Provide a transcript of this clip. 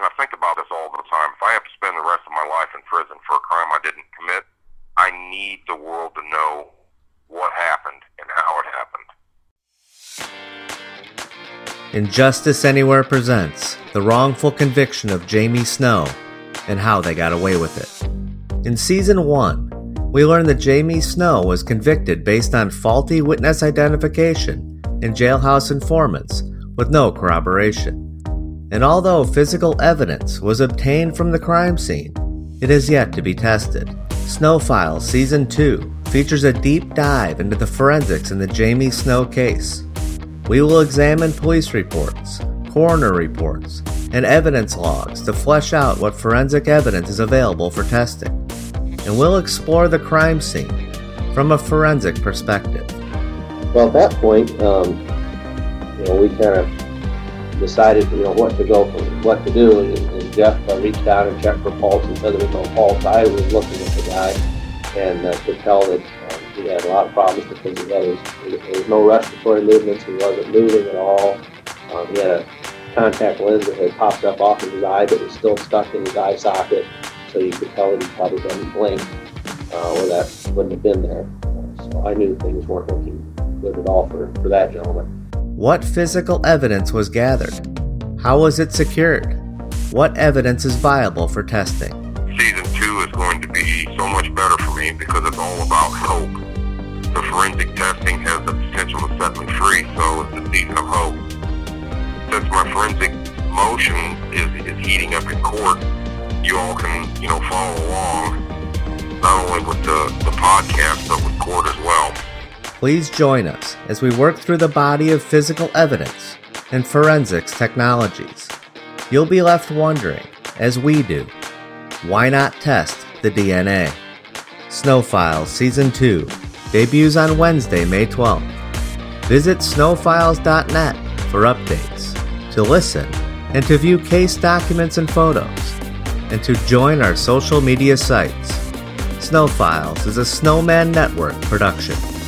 and I think about this all the time. If I have to spend the rest of my life in prison for a crime I didn't commit, I need the world to know what happened and how it happened. Injustice Anywhere presents the wrongful conviction of Jamie Snow and how they got away with it. In season 1, we learned that Jamie Snow was convicted based on faulty witness identification and jailhouse informants with no corroboration. And although physical evidence was obtained from the crime scene, it is yet to be tested. Snow Files Season 2 features a deep dive into the forensics in the Jamie Snow case. We will examine police reports, coroner reports, and evidence logs to flesh out what forensic evidence is available for testing. And we'll explore the crime scene from a forensic perspective. Well, at that point, um, you know, we kind of decided, you know, what to go for, what to do. And, and Jeff uh, reached out and checked for pulse and said there was no pulse. I was looking at the guy and uh, could tell that um, he had a lot of problems because he had his, there was no respiratory movements. He wasn't moving at all. Um, he had a contact lens that had popped up off of his eye but was still stuck in his eye socket. So you could tell that he probably didn't blink uh, or that wouldn't have been there. So I knew things weren't looking good at all for, for that gentleman. What physical evidence was gathered? How was it secured? What evidence is viable for testing? Season two is going to be so much better for me because it's all about hope. The forensic testing has the potential to set me free, so it's the season of hope. Since my forensic motion is, is heating up in court, you all can, you know, follow along, not only with the, the podcast, but with court as well. Please join us as we work through the body of physical evidence and forensics technologies. You'll be left wondering, as we do, why not test the DNA? Snow Files Season 2 debuts on Wednesday, May 12th. Visit snowfiles.net for updates, to listen, and to view case documents and photos, and to join our social media sites. Snow Files is a Snowman Network production.